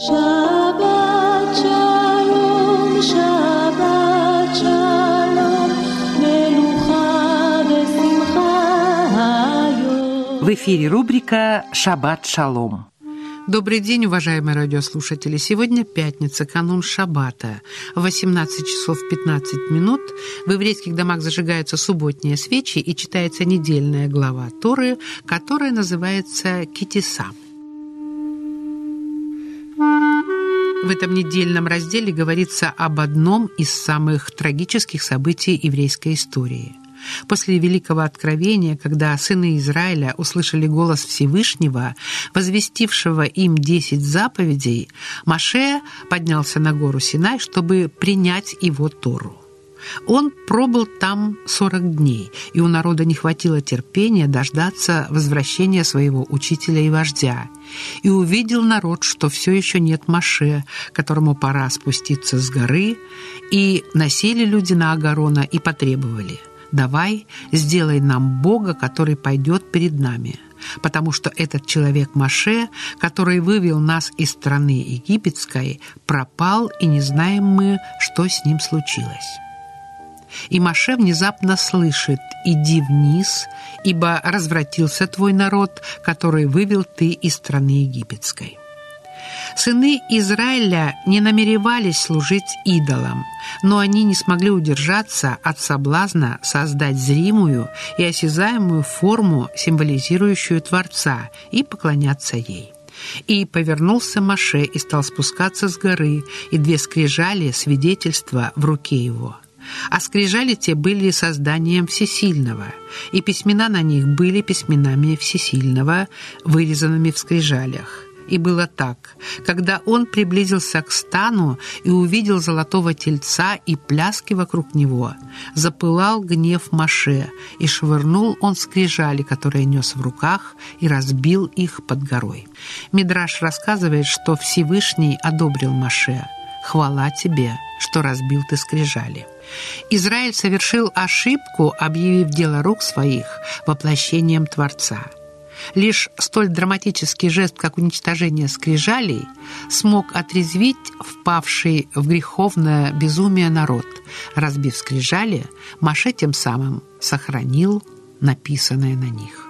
В эфире рубрика «Шаббат шалом». Добрый день, уважаемые радиослушатели. Сегодня пятница, канун Шаббата. В 18 часов 15 минут в еврейских домах зажигаются субботние свечи и читается недельная глава Торы, которая называется «Китиса». В этом недельном разделе говорится об одном из самых трагических событий еврейской истории. После Великого Откровения, когда сыны Израиля услышали голос Всевышнего, возвестившего им десять заповедей, Маше поднялся на гору Синай, чтобы принять его Тору. Он пробыл там сорок дней, и у народа не хватило терпения дождаться возвращения своего учителя и вождя. И увидел народ, что все еще нет Маше, которому пора спуститься с горы, и насели люди на Агарона и потребовали «Давай, сделай нам Бога, который пойдет перед нами» потому что этот человек Маше, который вывел нас из страны египетской, пропал, и не знаем мы, что с ним случилось. И Маше внезапно слышит «Иди вниз, ибо развратился твой народ, который вывел ты из страны египетской». Сыны Израиля не намеревались служить идолам, но они не смогли удержаться от соблазна создать зримую и осязаемую форму, символизирующую Творца, и поклоняться ей. И повернулся Маше и стал спускаться с горы, и две скрижали свидетельства в руке его – а скрижали те были созданием Всесильного, и письмена на них были письменами Всесильного, вырезанными в скрижалях. И было так, когда он приблизился к стану и увидел золотого тельца и пляски вокруг него, запылал гнев Маше, и швырнул он скрижали, которые нес в руках, и разбил их под горой. Мидраш рассказывает, что Всевышний одобрил Маше. «Хвала тебе, что разбил ты скрижали». Израиль совершил ошибку, объявив дело рук своих воплощением Творца. Лишь столь драматический жест, как уничтожение скрижалей, смог отрезвить впавший в греховное безумие народ. Разбив скрижали, Маше тем самым сохранил написанное на них.